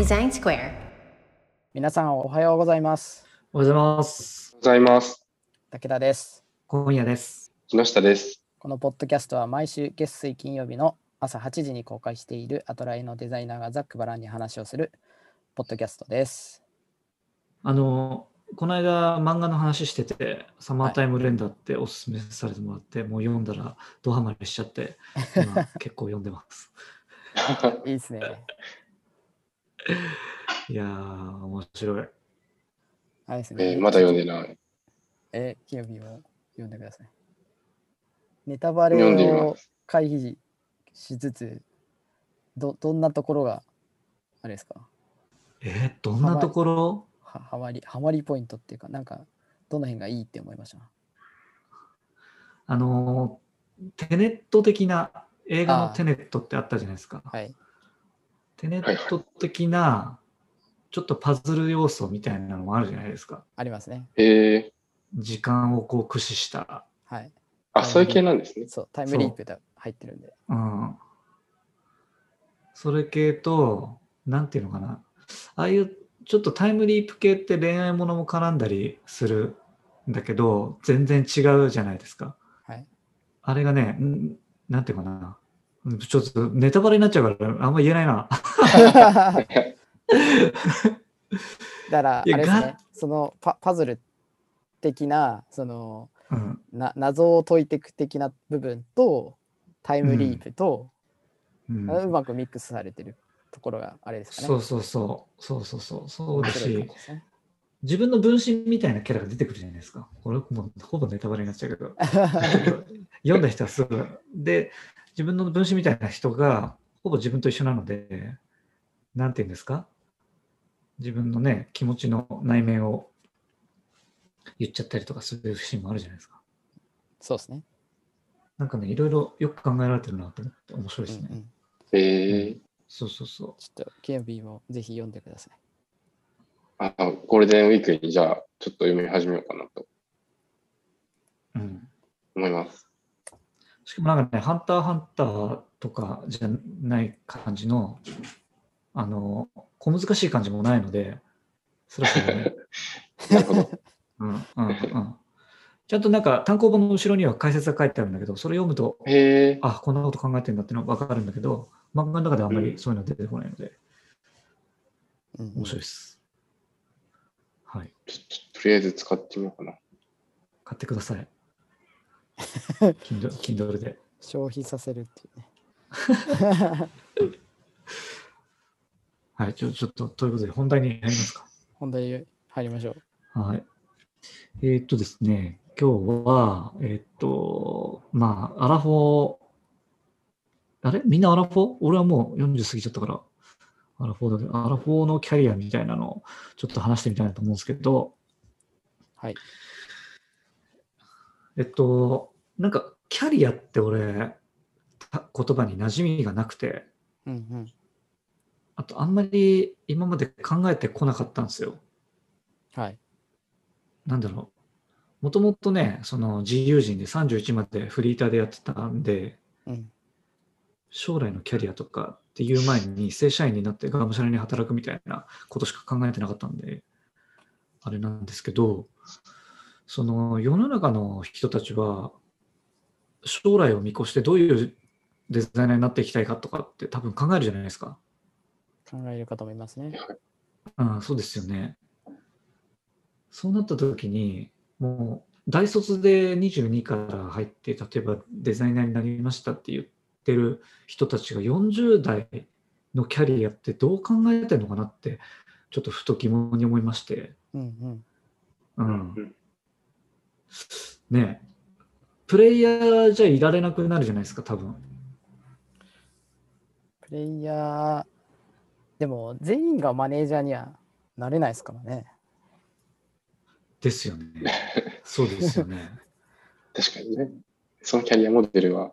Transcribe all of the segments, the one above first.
デザインスクエア。皆さんおはようございます。おはようございます。ございます。武田です。今夜です。木下です。このポッドキャストは毎週月水金曜日の朝8時に公開しているアトライのデザイナーがざっくばらんに話をするポッドキャストです。あの、この間漫画の話してて、サマータイムレンダーっておすすめされてもらって、もう読んだらドハマりしちゃって、今結構読んでます。いいですね。いやー、面白い。あれですね。えーまだ読んでない。えー、金曜日を読んでください。ネタバレ読んでみを回避しつつ、どどんなところがあれですか？えーどんなところ？はハマり、ハマりポイントっていうか、なんか、どの辺がいいって思いました？あの、テネット的な、映画のテネットってあったじゃないですか。はい。テネット的な、ちょっとパズル要素みたいなのもあるじゃないですか。ありますね。えー、時間をこう駆使した。はい。あ、そういう系なんですね。そう、タイムリープで入ってるんで。うん。それ系と、なんていうのかな。ああいうちょっとタイムリープ系って恋愛ものも絡んだりするんだけど、全然違うじゃないですか。はい。あれがね、んなんていうかな。うんちょっとネタバレになっちゃうから、あんま言えないな。だから、あれですねが、そのパパズル的な、そのうん。な謎を解いていく的な部分と、タイムリープと、うんうまくミックスされてるところがあれですかね。そうそうそう。そうそうそう。そうだしね自分の分身みたいなキャラが出てくるじゃないですか。これもうほぼネタバレになっちゃうけど。読んだ人はすぐ。で、自分の分身みたいな人が、ほぼ自分と一緒なので、なんて言うんですか？自分のね、気持ちの内面を言っちゃったりとかするシーンもあるじゃないですか。そうですね。なんかね、いろいろよく考えられてるなと思って面白いですね。うんうんえー、そうそうそちょっと、金曜日もぜひ読んでください。あ、ゴールデンウィークにじゃあ、ちょっと読み始めようかなとう。うん。思います。しかもなんかね、ハンターハンターとかじゃない感じの、あの、小難しい感じもないので、それはね。なるほど。うんうんうん。ちゃんとなんか単行本の後ろには解説が書いてあるんだけど、それ読むと、あ、こんなこと考えてるんだっていうのが分かるんだけど、漫画の中ではあんまりそういうの出てこないので、うんうん面白いです。はい。ちょっととりあえず使ってみようかな。買ってください。Kindle, で。消費させるっていうね。はい。ちょちょっと、ということで本題に入りますか。本題入りましょう。はい。えーっとですね、今日は、えーっと、まあ、アラフォー、あれ？みんなアラフォー？俺はもう40過ぎちゃったから、アラフォーだけど、アラフォーのキャリアみたいなのをちょっと話してみたいなと思うんですけど、はい。えっと、なんか、キャリアって俺、た言葉に馴染みがなくて、うんうん。あと、あんまり今まで考えてこなかったんですよ。はい。なんだろう。もともとね、その自由人で31までフリーターでやってたんで、うん。将来のキャリアとかっていう前に正社員になってがむしゃらに働くみたいなことしか考えてなかったんで、あれなんですけど、その世の中の人たちは将来を見越してどういうデザイナーになっていきたいかとかって多分考えるじゃないですか。考える方もいますね。うん、そうですよね。そうなった時に、もう大卒で22から入って、例えばデザイナーになりましたって言ってる人たちが40代のキャリアってどう考えてるのかなって、ちょっとふと疑問に思いまして。うんうん。うん。うんねえプレイヤーじゃいられなくなるじゃないですか、多分。プレイヤー、でも全員がマネージャーにはなれないですからね。ですよね。そうですよね。確かにね。そのキャリアモデルは、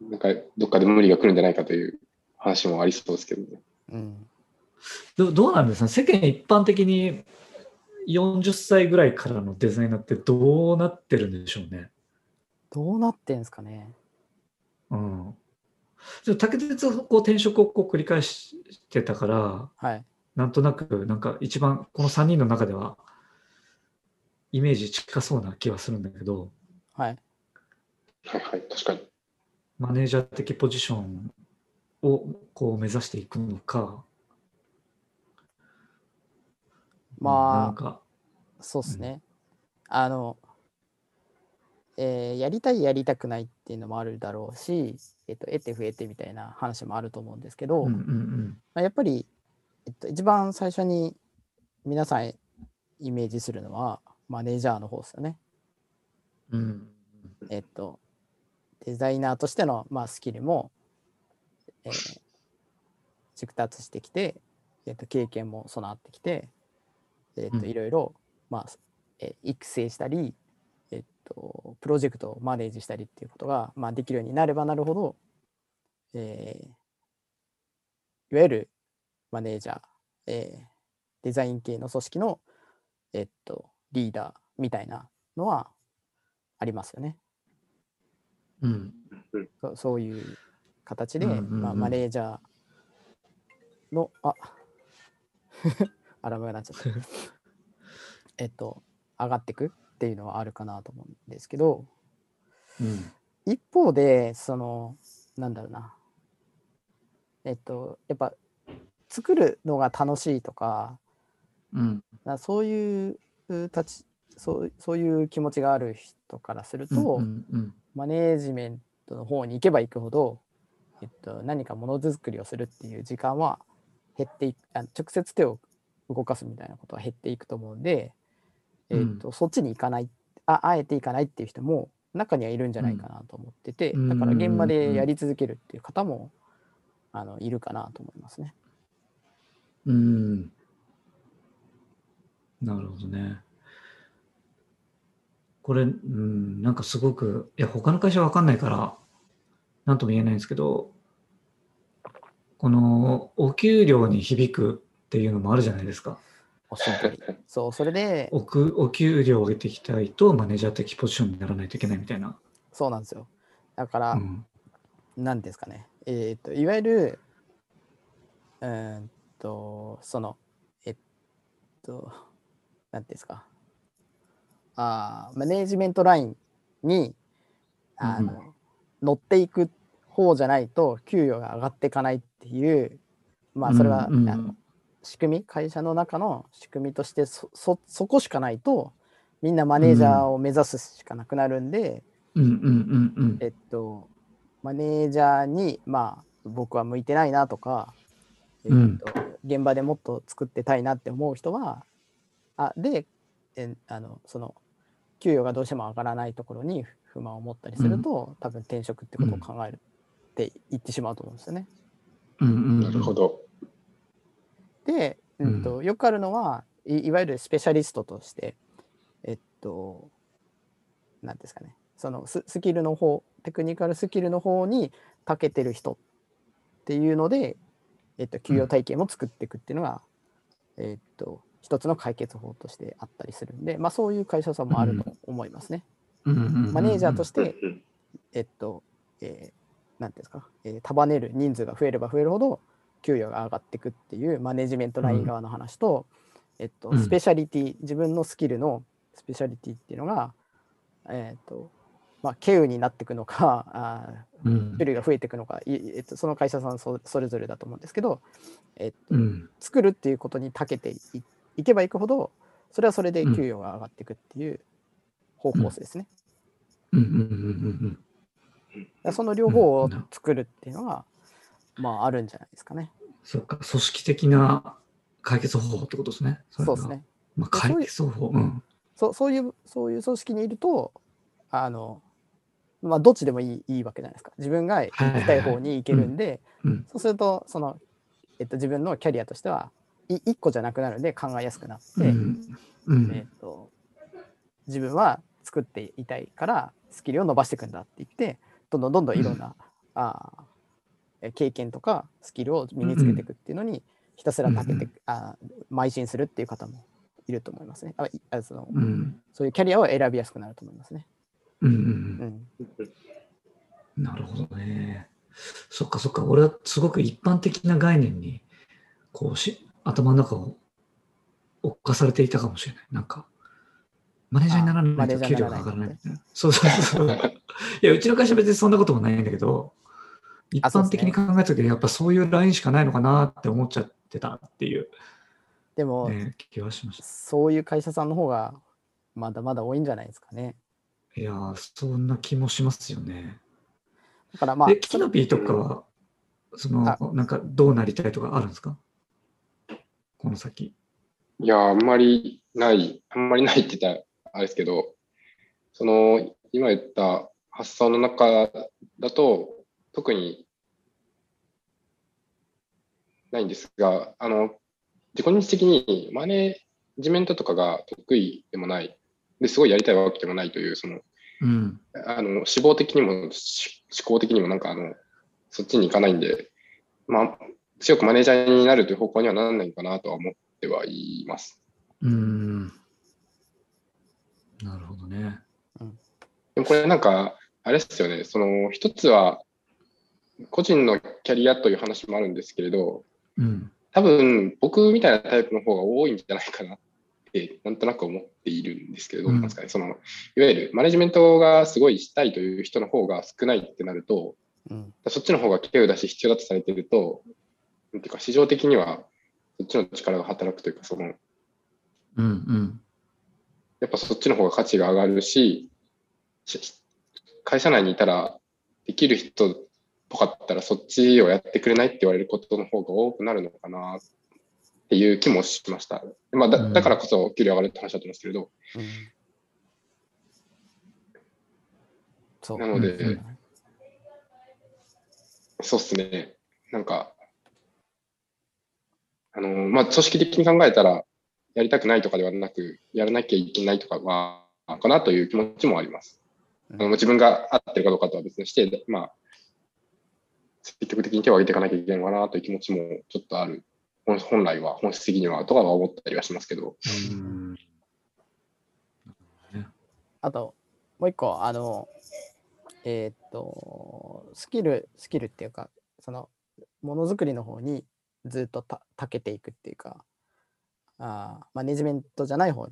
なんかどっかで無理が来るんじゃないかという話もありそうですけどね。うん。どどうなんですか？世間一般的に40歳ぐらいからのデザイナーってどうなってるんでしょうね。どうなってんすかね。うん。でも竹鉄はこう転職をこう繰り返してたから、はい。なんとなく、なんか一番この3人の中では、イメージ近そうな気はするんだけど、はい。はいはい、確かに。マネージャー的ポジションをこう目指していくのか、まあそうですね。あの、えーやりたいやりたくないっていうのもあるだろうし、えっと、得て増えてみたいな話もあると思うんですけど、うんうんまあ、やっぱり、えっと、一番最初に皆さんイメージするのはマネージャーの方ですよね。うん。うんえっと、デザイナーとしての、まあ、スキルも、えー熟達してきて、えっと、経験も備わってきて、えっと、うん。いろいろ、まあ、えー育成したり、えっと、プロジェクトをマネージしたりっていうことが、まあ、できるようになればなるほど、えーいわゆるマネージャー、えーデザイン系の組織の、えっと、リーダーみたいなのはありますよね。うん。そそういう形で、うんうんうん。まあ、マネージャーの、あアラームが鳴っちゃった。えっと、上がってくっていうのはあるかなと思うんですけど、うん。一方で、その、なんだろうな、えっと、やっぱ、作るのが楽しいとか、うん。なそういう立ちそうそういう気持ちがある人からすると、うんうんマネージメントの方に行けば行くほど、えっと、何かものづくりをするっていう時間は減っていくあ直接手を動かすみたいなことは減っていくと思うんで、えっとそっちに行かないああえて行かないっていう人も中にはいるんじゃないかなと思ってて、うんだから現場でやり続けるっていう方も、あのいるかなと思いますね。うん。なるほどね。これ、うん、なんかすごく、いや、他の会社はわかんないから、なんとも言えないんですけど、このお給料に響くっていうのもあるじゃないですか。おっしゃる通り。そう、それで、おくお給料を上げていきたいと、マネージャー的ポジションにならないといけないみたいな。そうなんですよ。だから、うん。なんですかね、えっ、と、いわゆる、うーんと、その、えっと、なんていうんですか、あーマネージメントラインにあの、乗っていく方じゃないと、給与が上がっていかないっていう、まあ、それは、うんうんあの仕組み、会社の中の仕組みとしてそ、そそこしかないと、みんなマネージャーを目指すしかなくなるんで、うんうんうんうん。えっと、マネージャーに、まあ、僕は向いてないなとか、えっとうん現場でもっと作ってたいなって思う人は、あでえあの、その、給与がどうしても上がらないところに不満を持ったりすると、多分転職ってことを考えるって言ってしまうと思うんですよね。うんうんうんなるほど。で、うんとよくあるのはい、いわゆるスペシャリストとして、えっと、なんですかね、そのススキルの方、テクニカルスキルの方に長けてる人っていうので、えっと、給与体系も作っていくっていうのが、えっと、一つの解決法としてあったりするんで、まあ、そういう会社さんもあると思いますね。うん。うん。うん。うん。マネージャーとして、うん。えっと、えーなんていうんですか、えー束ねる人数が増えれば増えるほど、給与が上がっていくっていうマネジメントライン側の話と、えっとう、ん。スペシャリティ、自分のスキルのスペシャリティっていうのが、えっと、まあ、経由になっていくのか、あ種類が増えていくのか、いえっと、その会社さんそそれぞれだと思うんですけど、えっとうん。作るっていうことに長けていいけばいくほど、それはそれで給与が上がっていくっていう方向性ですね。その両方をうん作るっていうのは、まああるんじゃないですかね。そっか、組織的な解決方法ってことですね。そうです。ね。まあ、解決方法。うん。そうそういうそういう組織にいると、あの、まあどっちでもいいいいわけじゃないですか。自分が行きたい方に行けるんで、うん。そうすると、その、えっと、自分のキャリアとしては、い一個じゃなくなるんで考えやすくなって、うん。うんえっと、自分は作っていたいからスキルを伸ばしていくんだって言ってどんどんどんどんいろんな、あーえ経験とかスキルを身につけていくっていうのにひたすらたけて、うんあー邁進するっていう方もいると思いますねあいあそのうん。そういうキャリアを選びやすくなると思いますね。うんうんうん、うん。なるほどね。そっかそっか。俺はすごく一般的な概念に、こうし、頭の中を侵されていたかもしれない。なんか、マネージャーにならないと給料が上がらないみたいな。そうそうそう。いや、うちの会社別にそんなこともないんだけど、一般的に考えた時にやっぱそういうラインしかないのかなって思っちゃってたっていう、でも、ね、気はしました。そういう会社さんの方がまだまだ多いんじゃないですかね。いやー、そんな気もしますよね。だからまあ、で、キノピーとかは、そのあ、なんかどうなりたいとかあるんですか？この先。いや、あんまりない、あんまりないって言ったらあれですけど、その、今言った発想の中だと、特にないんですが、あの、自己認知的にマネジメントとかが得意でもない、ですごいやりたいわけでもないという、その、うん。あの、志望的にも、し思考的にもなんかあの、そっちに行かないんで、まあ、強くマネージャーになるという方向にはならないのかなとは思ってはいます。うーん。なるほどね。でもこれなんか、あれですよね、その一つは、個人のキャリアという話もあるんですけれど、うん。多分僕みたいなタイプの方が多いんじゃないかなって、なんとなく思っているんですけれど、どうなんですかね、その、いわゆるマネジメントがすごいしたいという人の方が少ないってなると、うん、そっちの方が手を出し必要だとされていると、なんていうか、市場的にはそっちの力が働くというか、その、うんうん。やっぱそっちの方が価値が上がるし、し会社内にいたら、できる人っぽかったらそっちをやってくれないって言われることの方が多くなるのかなっていう気もしました。まあ、だだからこそ給料上がるって話だったんですけれど、うん。なので、うんうんそうっすね。なんか、あの、まあ、組織的に考えたら、やりたくないとかではなく、やらなきゃいけないとかは、かなという気持ちもあります。あの自分が合ってるかどうかとは別にして、まあ、積極的に手を挙げていかなきゃいけないのかなという気持ちもちょっとある。本本来は、本質的には、とかは思ったりはしますけど。うんあと、もう一個、あの、えーっと、スキル、スキルっていうか、その、ものづくりの方にずっとたたけていくっていうか、あーマネジメントじゃない方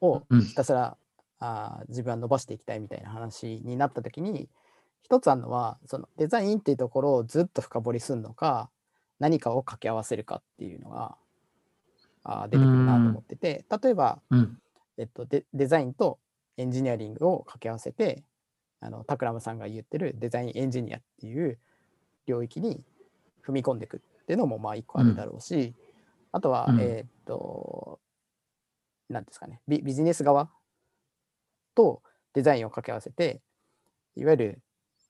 をうんひたすら、あー自分は伸ばしていきたいみたいな話になった時に、一つあるのは、そのデザインっていうところをずっと深掘りするのか、何かを掛け合わせるかっていうのが、あー出てくるなと思ってて、例えば、うん。えっと、デデザインとエンジニアリングを掛け合わせて、あのタクラムさんが言ってるデザインエンジニアっていう領域に踏み込んでいくっていうのもまあ一個あるだろうし、あとは、うん。えっと、なんですかねビ、ビジネス側とデザインを掛け合わせて、いわゆる、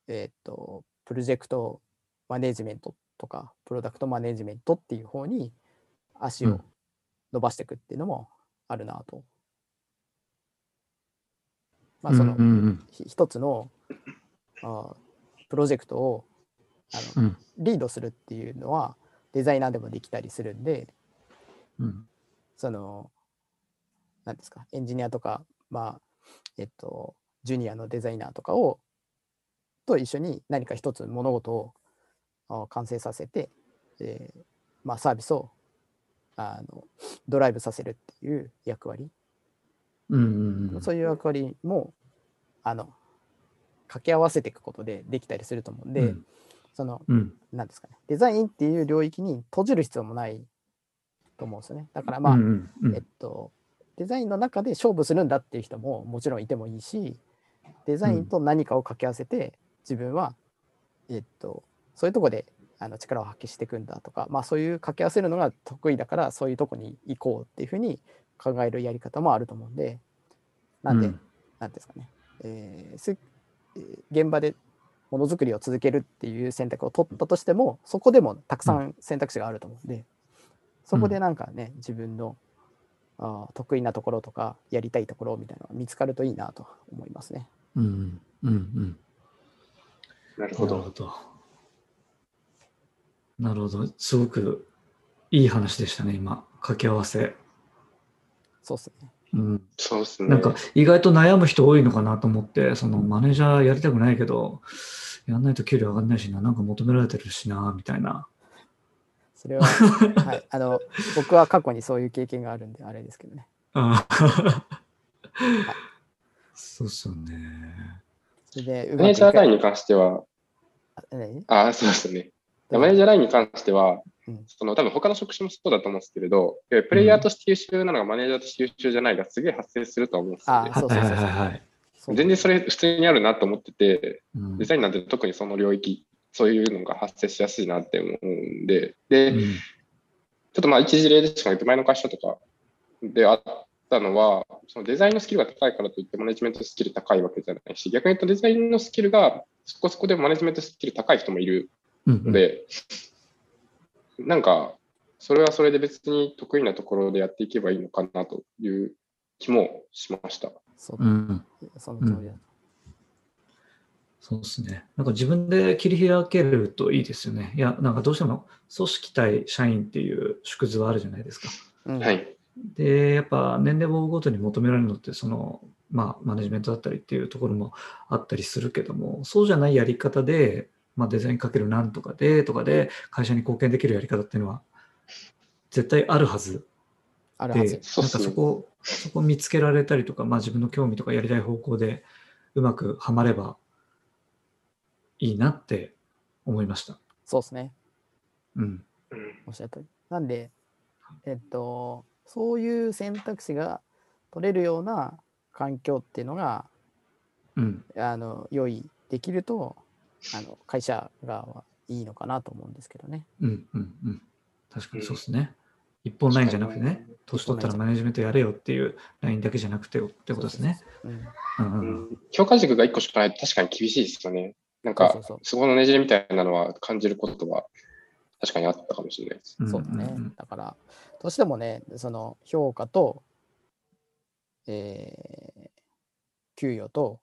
えっと、プロジェクトマネジメントとか、プロダクトマネジメントっていう方に足をうん。伸ばしていくっていうのもあるなと。まあ、その、一つのあプロジェクトをあのうん。リードするっていうのはデザイナーでもできたりするんでうん。その何ですかエンジニアとかまあえっとジュニアのデザイナーとかをと一緒に何か一つ物事をあ完成させて、えーまあ、サービスをあのドライブさせるっていう役割。うんうんうん。そういう役割もあの掛け合わせていくことでできたりすると思うんで、うん。そのうん。なんですかね。デザインっていう領域に閉じる必要もないと思うんですよね。だからまあ、うんうんうん。えっとデザインの中で勝負するんだっていう人ももちろんいてもいいしデザインと何かを掛け合わせて自分は、えっとそういうとこであの力を発揮していくんだとかまあそういう掛け合わせるのが得意だからそういうとこに行こうっていうふうに考えるやり方もあると思うんでなんで、うん。なんですかね、えーすえー現場でものづくりを続けるっていう選択を取ったとしてもそこでもたくさん選択肢があると思うんで、そこでなんかね自分のあー得意なところとかやりたいところみたいなのが見つかるといいなと思いますね。うんうんうんなるほど。なるほど。なるほど。すごくいい話でしたね、今。掛け合わせ。そうですね。うん。そうですね。なんか意外と悩む人多いのかなと思って、そのマネージャーやりたくないけど、やんないと給料上がんないしな、なんか求められてるしな、みたいな。それは、はい、あの僕は過去にそういう経験があるんで、あれですけどね。あーそうっすよね。で、うマネージャーラインに。に関しては、あそうですね。マネージャーラインに関してはうん、その多分他の職種もそうだと思うんですけれど、えプレイヤーとして優秀なのがマネージャーとして優秀じゃないがすげえ発生すると思うんですよね。あ。そうそうそうそう。はいはいはいはい。そう。全然それ普通にあるなと思ってて、うん。デザインなんて特にその領域、そういうのが発生しやすいなって思うんで、で、うん。ちょっとまあ一事例でしかなくて、前の会社とかであったのは、そのデザインのスキルが高いからといってマネジメントスキル高いわけじゃないし、逆に言うとデザインのスキルがそこそこでマネジメントスキル高い人もいるうんので、なんか、それはそれで別に得意なところでやっていけばいいのかなという気もしました。そううん、その通りだと。そうですね。なんか自分で切り開けるといいですよね。いや、なんかどうしても組織対社員っていう縮図はあるじゃないですか。うんはい。で、やっぱ年齢棒ごとに求められるのって、その、まあ、マネジメントだったりっていうところもあったりするけども、そうじゃないやり方で、まあ、デザインかけるなんとかでとかで会社に貢献できるやり方っていうのは絶対あるはずで、あるはず。なんかそこ、そこ見つけられたりとか、まあ、自分の興味とかやりたい方向でうまくはまればいいなって思いました。そうですね。うん。うんおっしゃる通り。なんで、えっと、そういう選択肢が取れるような環境っていうのが、うん。あの、用意できると、あの、会社側はいいのかなと思うんですけどね。うん。うん。うん。確かにそうですね。一本ラインじゃなくてね、年取ったらマネジメントやれよっていうラインだけじゃなくてってことですね。うん。うんううんん評価軸が1個しかないと確かに厳しいですよね。なんか、そこのねじれみたいなのは感じることは確かにあったかもしれないです。うんそうだね。んんだから、どうしてもね、その評価と、えー給与と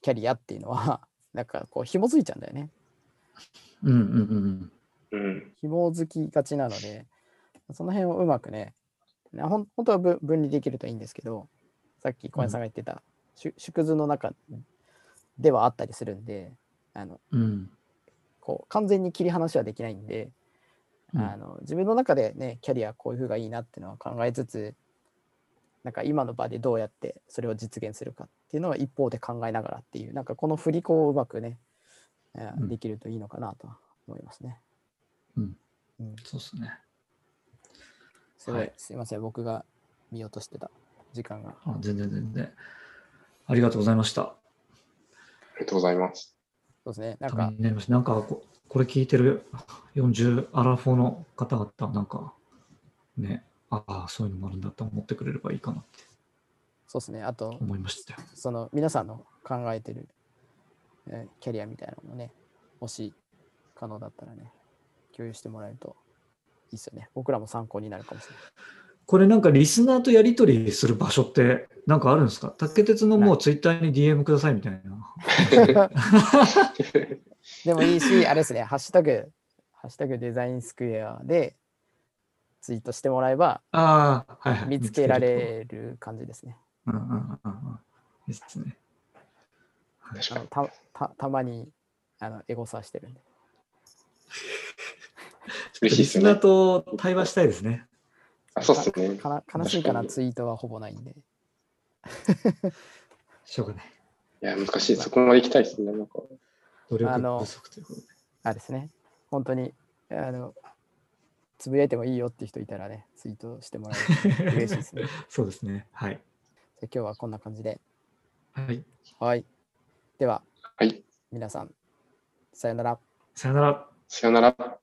キャリアっていうのは、なんかこう、紐づいちゃうんだよね。うんうんうんうん。紐づきがちなので、その辺をうまくね、なほん本当は分分離できるといいんですけど、さっき小林さんが言ってた、しゅ縮図の中ではあったりするんで、あのうん。うんこう完全に切り離しはできないんで、うんあの自分の中でねキャリアこういう風がいいなっていうのは考えつつなんか今の場でどうやってそれを実現するかっていうのは一方で考えながらっていうなんかこの振り子をうまくね、えーうんできるといいのかなと思いますね。うんうん、そうですね。すごい、はいすいません僕が見落としてた時間が。あ全然全然。ありがとうございました。ありがとうございます。そうですね。なんか。になんかこ、これ聞いてる40アラフォーの方々、なんか、ね、ああ、そういうのもあるんだと思ってくれればいいかなって。そうですね。あと思いましたよ。その皆さんの考えてる、えーキャリアみたいなのもねもし可能だったらね共有してもらえるといいですよね。僕らも参考になるかもしれない。これなんかリスナーとやり取りする場所ってなんかあるんですか？竹鉄のもうツイッターに DM くださいみたいな。でもいいし、あれですね、ハッシュタグ、ハッシュタグデザインスクエアでツイートしてもらえばああ、はいはい。見つけられる感じですね。うんうんうんうん。ですね。はい確かあのに。たたたまにあのエゴサしてるんで。嬉しいですねリスナー。と対話したいですね。あそうっすね。悲しいかな、ツイートはほぼないんで。しょうがない。いや、難しい。そこまで行きたいですね。なんか、努力あの不足ということで。あれですね、本当に、あの、つぶやいてもいいよって人いたらね、ツイートしてもらえると嬉しいですね。じ ゃそうですね。はい。あ今日はこんな感じで。はい。はい。では、はい。皆さん、さよなら。さよなら。さよなら。